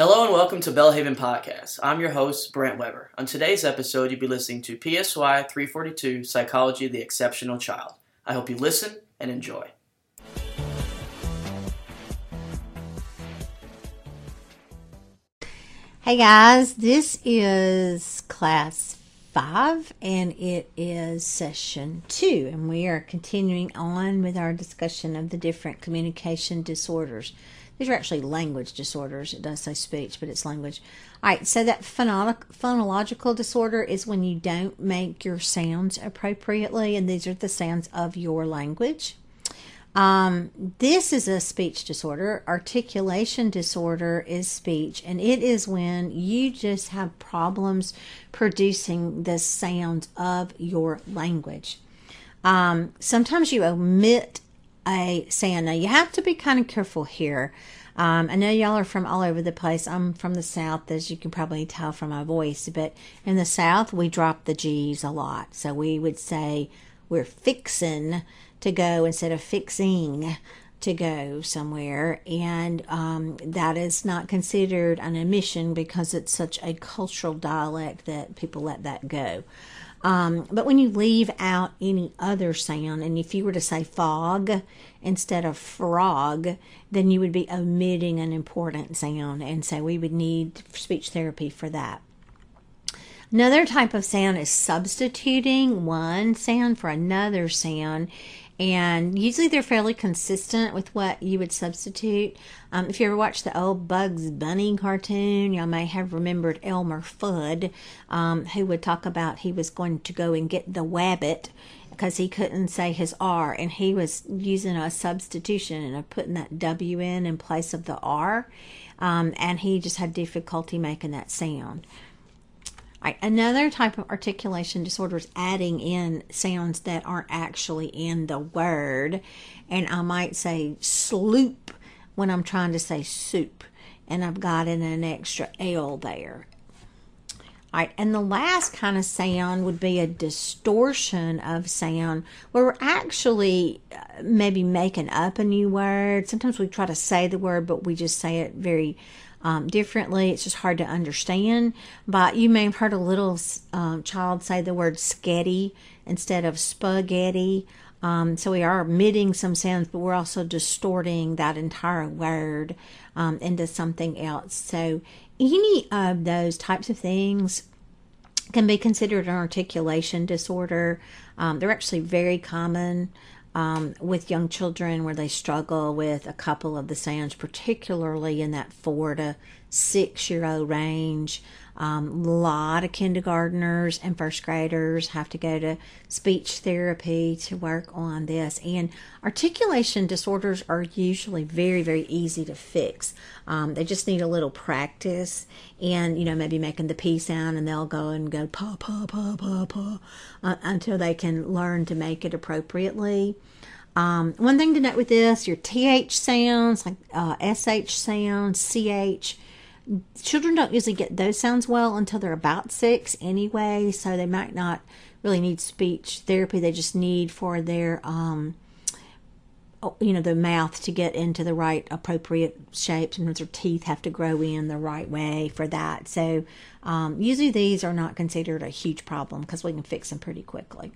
Hello and welcome to Belhaven Podcast. I'm your host, Brent Weber. On today's episode, you'll be listening to PSY 342 Psychology of the Exceptional Child. I hope you listen and enjoy. Hey guys, this is class five and it is session two, and we are continuing on with our discussion of the different communication disorders. These are actually language disorders. It does say speech, but it's language. All right, so that phonological disorder is when you don't make your sounds appropriately, and these are the sounds of your language. Um, this is a speech disorder. Articulation disorder is speech, and it is when you just have problems producing the sounds of your language. Um, sometimes you omit sound. Now, you have to be kind of careful here. Um, I know y'all are from all over the place. I'm from the South, as you can probably tell from my voice, but in the South, we drop the G's a lot. So we would say we're fixin' to go instead of fixing to go somewhere, and um, that is not considered an omission because it's such a cultural dialect that people let that go. Um, but when you leave out any other sound, and if you were to say fog instead of frog, then you would be omitting an important sound. And so we would need speech therapy for that. Another type of sound is substituting one sound for another sound and usually they're fairly consistent with what you would substitute. Um, if you ever watched the old Bugs Bunny cartoon, y'all may have remembered Elmer Fudd, um, who would talk about he was going to go and get the wabbit because he couldn't say his R, and he was using a substitution and putting that W in in place of the R, um, and he just had difficulty making that sound. Right. Another type of articulation disorder is adding in sounds that aren't actually in the word. And I might say sloop when I'm trying to say soup. And I've got in an extra L there. All right, and the last kind of sound would be a distortion of sound where we're actually uh, maybe making up a new word. Sometimes we try to say the word, but we just say it very um, differently. It's just hard to understand. But you may have heard a little um, child say the word sketty instead of spaghetti. Um, so we are omitting some sounds, but we're also distorting that entire word um, into something else. So any of those types of things can be considered an articulation disorder. Um, they're actually very common um, with young children where they struggle with a couple of the sounds, particularly in that four to six year old range. Um, a lot of kindergartners and first graders have to go to speech therapy to work on this. And articulation disorders are usually very, very easy to fix. Um, they just need a little practice and, you know, maybe making the P sound and they'll go and go pa, pa, pa, pa, pa uh, until they can learn to make it appropriately. Um, one thing to note with this, your TH sounds, like uh, SH sounds, CH, children don't usually get those sounds well until they're about six anyway, so they might not really need speech therapy. They just need for their, um, oh, you know, the mouth to get into the right appropriate shape. Sometimes their teeth have to grow in the right way for that. So um, usually these are not considered a huge problem because we can fix them pretty quickly.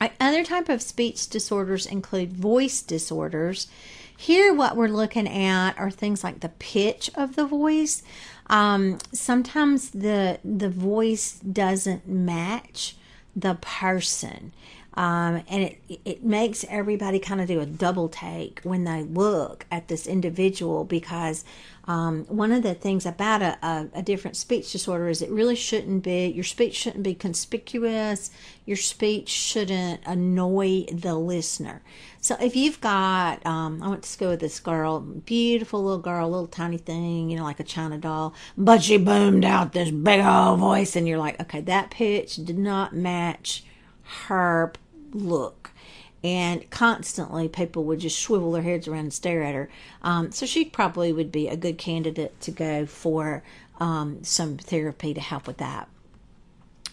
Other type of speech disorders include voice disorders. Here, what we're looking at are things like the pitch of the voice. Um, sometimes the the voice doesn't match the person. Um, and it it makes everybody kind of do a double take when they look at this individual because um, one of the things about a, a, a, different speech disorder is it really shouldn't be your speech shouldn't be conspicuous. Your speech shouldn't annoy the listener. So if you've got um, i went to school with this girl beautiful little girl little tiny thing you know like a china doll but she boomed out this big old voice and you're like okay that pitch did not match her look. And constantly, people would just swivel their heads around and stare at her. Um, so she probably would be a good candidate to go for um, some therapy to help with that.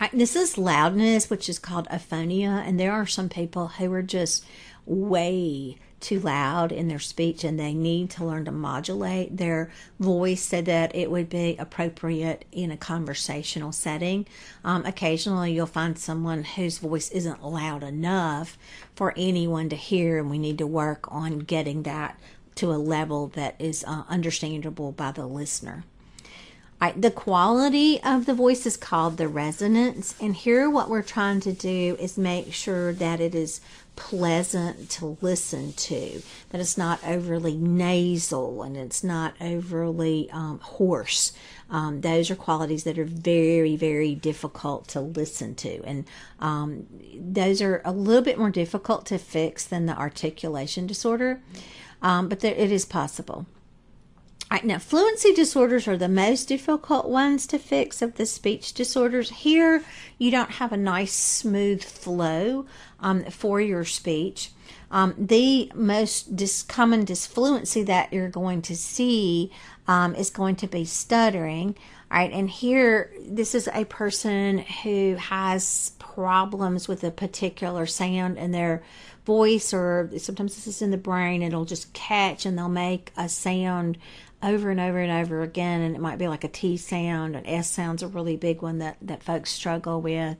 Right, this is loudness, which is called aphonia, and there are some people who are just way too loud in their speech and they need to learn to modulate their voice so that it would be appropriate in a conversational setting. Um, occasionally, you'll find someone whose voice isn't loud enough for anyone to hear, and we need to work on getting that to a level that is uh, understandable by the listener. Right, the quality of the voice is called the resonance, and here what we're trying to do is make sure that it is pleasant to listen to, that it's not overly nasal and it's not overly um, hoarse. Um, those are qualities that are very, very difficult to listen to, and um, those are a little bit more difficult to fix than the articulation disorder, um, but there, it is possible. Right, now, fluency disorders are the most difficult ones to fix of the speech disorders. Here, you don't have a nice, smooth flow um, for your speech. Um, the most dis- common disfluency that you're going to see um, is going to be stuttering. All right, and here, this is a person who has problems with a particular sound in their voice, or sometimes this is in the brain, it'll just catch and they'll make a sound over and over and over again and it might be like a t sound an s sound's a really big one that that folks struggle with.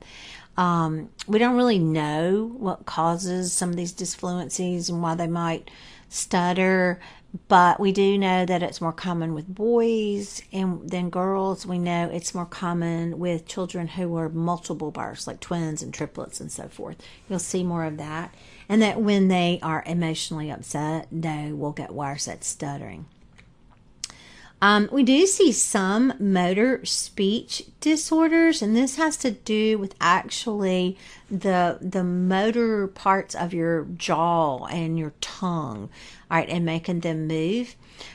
Um, we don't really know what causes some of these disfluencies and why they might stutter but we do know that it's more common with boys and than girls. We know it's more common with children who are multiple births like twins and triplets and so forth. You'll see more of that and that when they are emotionally upset they will get worse at stuttering um, we do see some motor speech disorders, and this has to do with actually the the motor parts of your jaw and your tongue, all right, and making them move.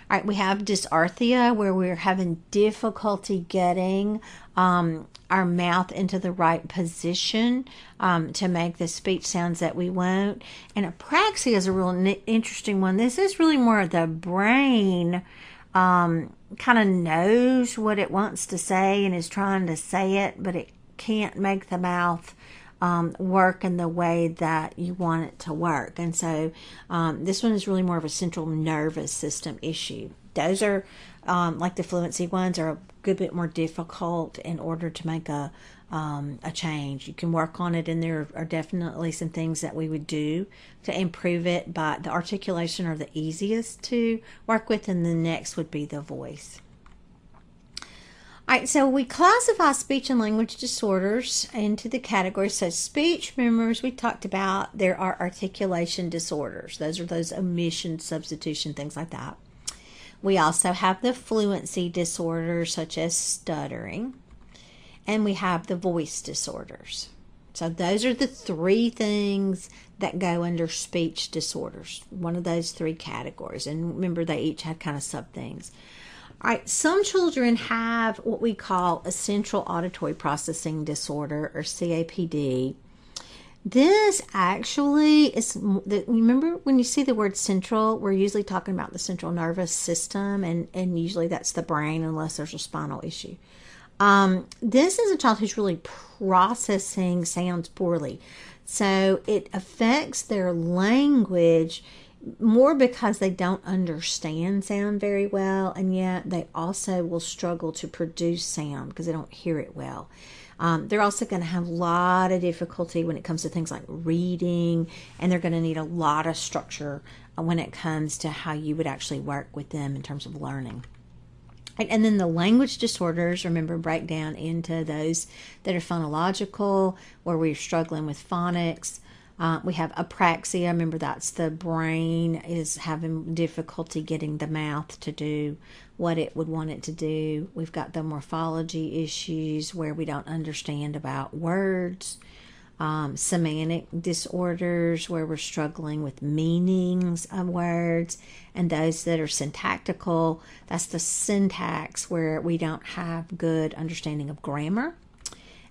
All right, we have dysarthria where we're having difficulty getting um, our mouth into the right position um, to make the speech sounds that we want. And apraxia is a real interesting one. This is really more of the brain um, kind of knows what it wants to say and is trying to say it, but it can't make the mouth um, work in the way that you want it to work. And so um, this one is really more of a central nervous system issue. Those are um, like the fluency ones are a good bit more difficult in order to make a um, a change. You can work on it, and there are definitely some things that we would do to improve it. But the articulation are the easiest to work with, and the next would be the voice. All right, so we classify speech and language disorders into the categories. So, speech, remembers we talked about there are articulation disorders. Those are those omission, substitution, things like that. We also have the fluency disorders, such as stuttering and we have the voice disorders. So those are the three things that go under speech disorders. One of those three categories. And remember they each had kind of sub things. All right, some children have what we call a central auditory processing disorder or CAPD. This actually is remember when you see the word central, we're usually talking about the central nervous system and and usually that's the brain unless there's a spinal issue. Um, this is a child who's really processing sounds poorly. So it affects their language more because they don't understand sound very well, and yet they also will struggle to produce sound because they don't hear it well. Um, they're also going to have a lot of difficulty when it comes to things like reading, and they're going to need a lot of structure when it comes to how you would actually work with them in terms of learning. And then the language disorders, remember, break down into those that are phonological, where we're struggling with phonics. Uh, we have apraxia. Remember, that's the brain is having difficulty getting the mouth to do what it would want it to do. We've got the morphology issues where we don't understand about words um, semantic disorders where we're struggling with meanings of words, and those that are syntactical, that's the syntax where we don't have good understanding of grammar.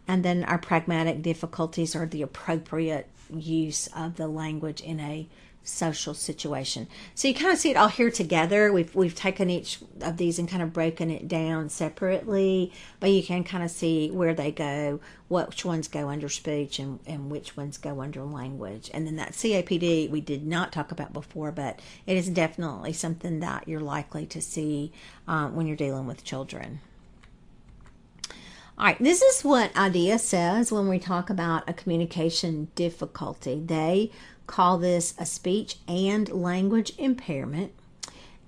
And then our pragmatic difficulties are the appropriate use of the language in a social situation. So you kind of see it all here together. We've we've taken each of these and kind of broken it down separately, but you can kind of see where they go, which ones go under speech and, and which ones go under language. And then that CAPD we did not talk about before, but it is definitely something that you're likely to see um, when you're dealing with children. All right, this is what IDEA says when we talk about a communication difficulty. They call this a speech and language impairment.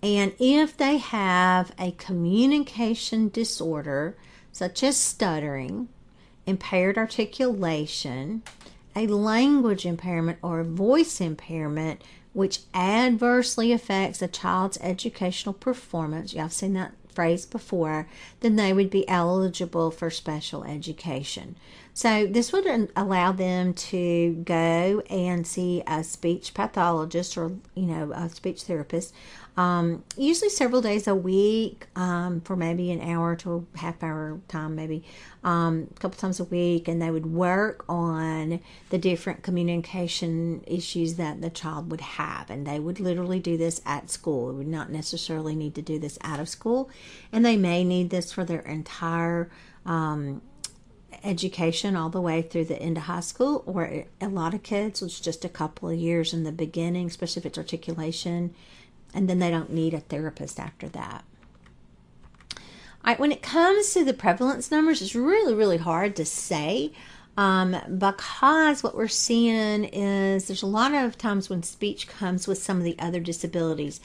And if they have a communication disorder, such as stuttering, impaired articulation, a language impairment, or a voice impairment, which adversely affects a child's educational performance, y'all have seen that phrase before, then they would be eligible for special education. So, this would allow them to go and see a speech pathologist or, you know, a speech therapist, um, usually several days a week um, for maybe an hour to a half hour time, maybe um, a couple times a week. And they would work on the different communication issues that the child would have. And they would literally do this at school. They would not necessarily need to do this out of school. And they may need this for their entire um, education all the way through the end of high school, or a lot of kids, it's just a couple of years in the beginning, especially if it's articulation, and then they don't need a therapist after that. All right, when it comes to the prevalence numbers, it's really, really hard to say um, because what we're seeing is there's a lot of times when speech comes with some of the other disabilities.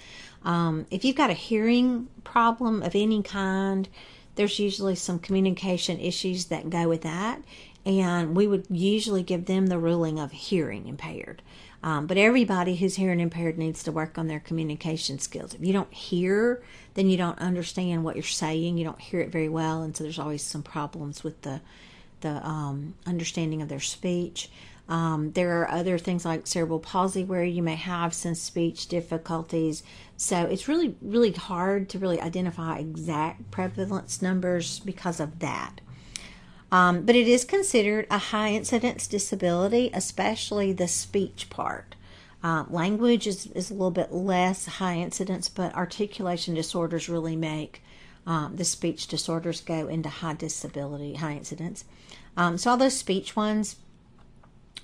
Um, if you've got a hearing problem of any kind, there's usually some communication issues that go with that. And we would usually give them the ruling of hearing impaired. Um, but everybody who's hearing impaired needs to work on their communication skills. If you don't hear, then you don't understand what you're saying. You don't hear it very well, and so there's always some problems with the the um, understanding of their speech. Um, there are other things like cerebral palsy where you may have some speech difficulties. So it's really, really hard to really identify exact prevalence numbers because of that. Um, but it is considered a high incidence disability, especially the speech part. Uh, language is, is a little bit less high incidence, but articulation disorders really make um, the speech disorders go into high disability, high incidence. Um, so all those speech ones,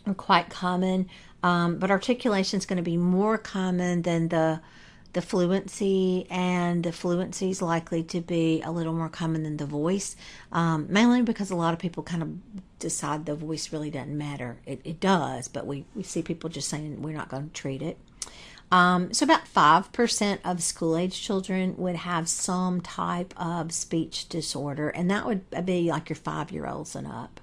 are quite common, um, but articulation is going to be more common than the the fluency, and the fluency is likely to be a little more common than the voice, um, mainly because a lot of people kind of decide the voice really doesn't matter. It, it does, but we, we see people just saying we're not going to treat it. Um, so, about 5% of school age children would have some type of speech disorder, and that would be like your five year olds and up.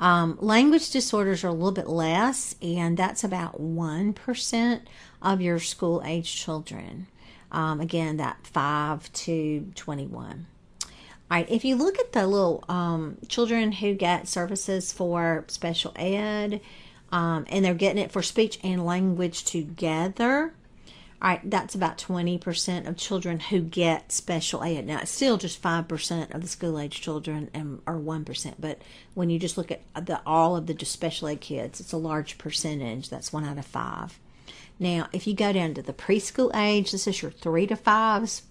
Um, language disorders are a little bit less, and that's about 1% of your school age children. Um, again, that 5 to 21. All right, if you look at the little um, children who get services for special ed, um, and they're getting it for speech and language together, all right, that's about 20% of children who get special ed. Now, it's still just 5% of the school age children and, or 1%, but when you just look at the all of the special ed kids, it's a large percentage. That's one out of five. Now, if you go down to the preschool age, this is your three to fives,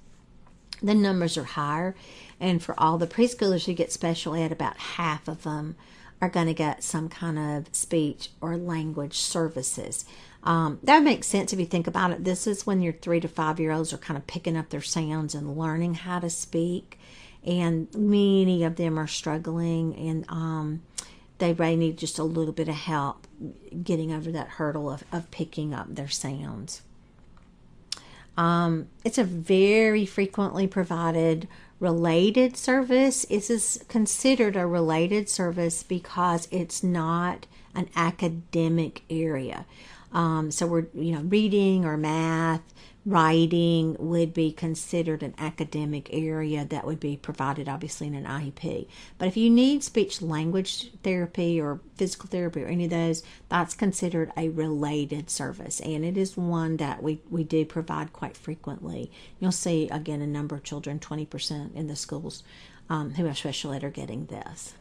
the numbers are higher. And for all the preschoolers who get special ed, about half of them are going to get some kind of speech or language services. Um, that makes sense if you think about it. This is when your three to five year olds are kind of picking up their sounds and learning how to speak, and many of them are struggling, and um, they may need just a little bit of help getting over that hurdle of, of picking up their sounds. Um, it's a very frequently provided related service. This is considered a related service because it's not an academic area. Um, so we're, you know, reading or math, writing would be considered an academic area that would be provided obviously in an IEP. But if you need speech language therapy or physical therapy or any of those, that's considered a related service. And it is one that we, we do provide quite frequently. You'll see again a number of children, 20% in the schools um, who have special ed are getting this.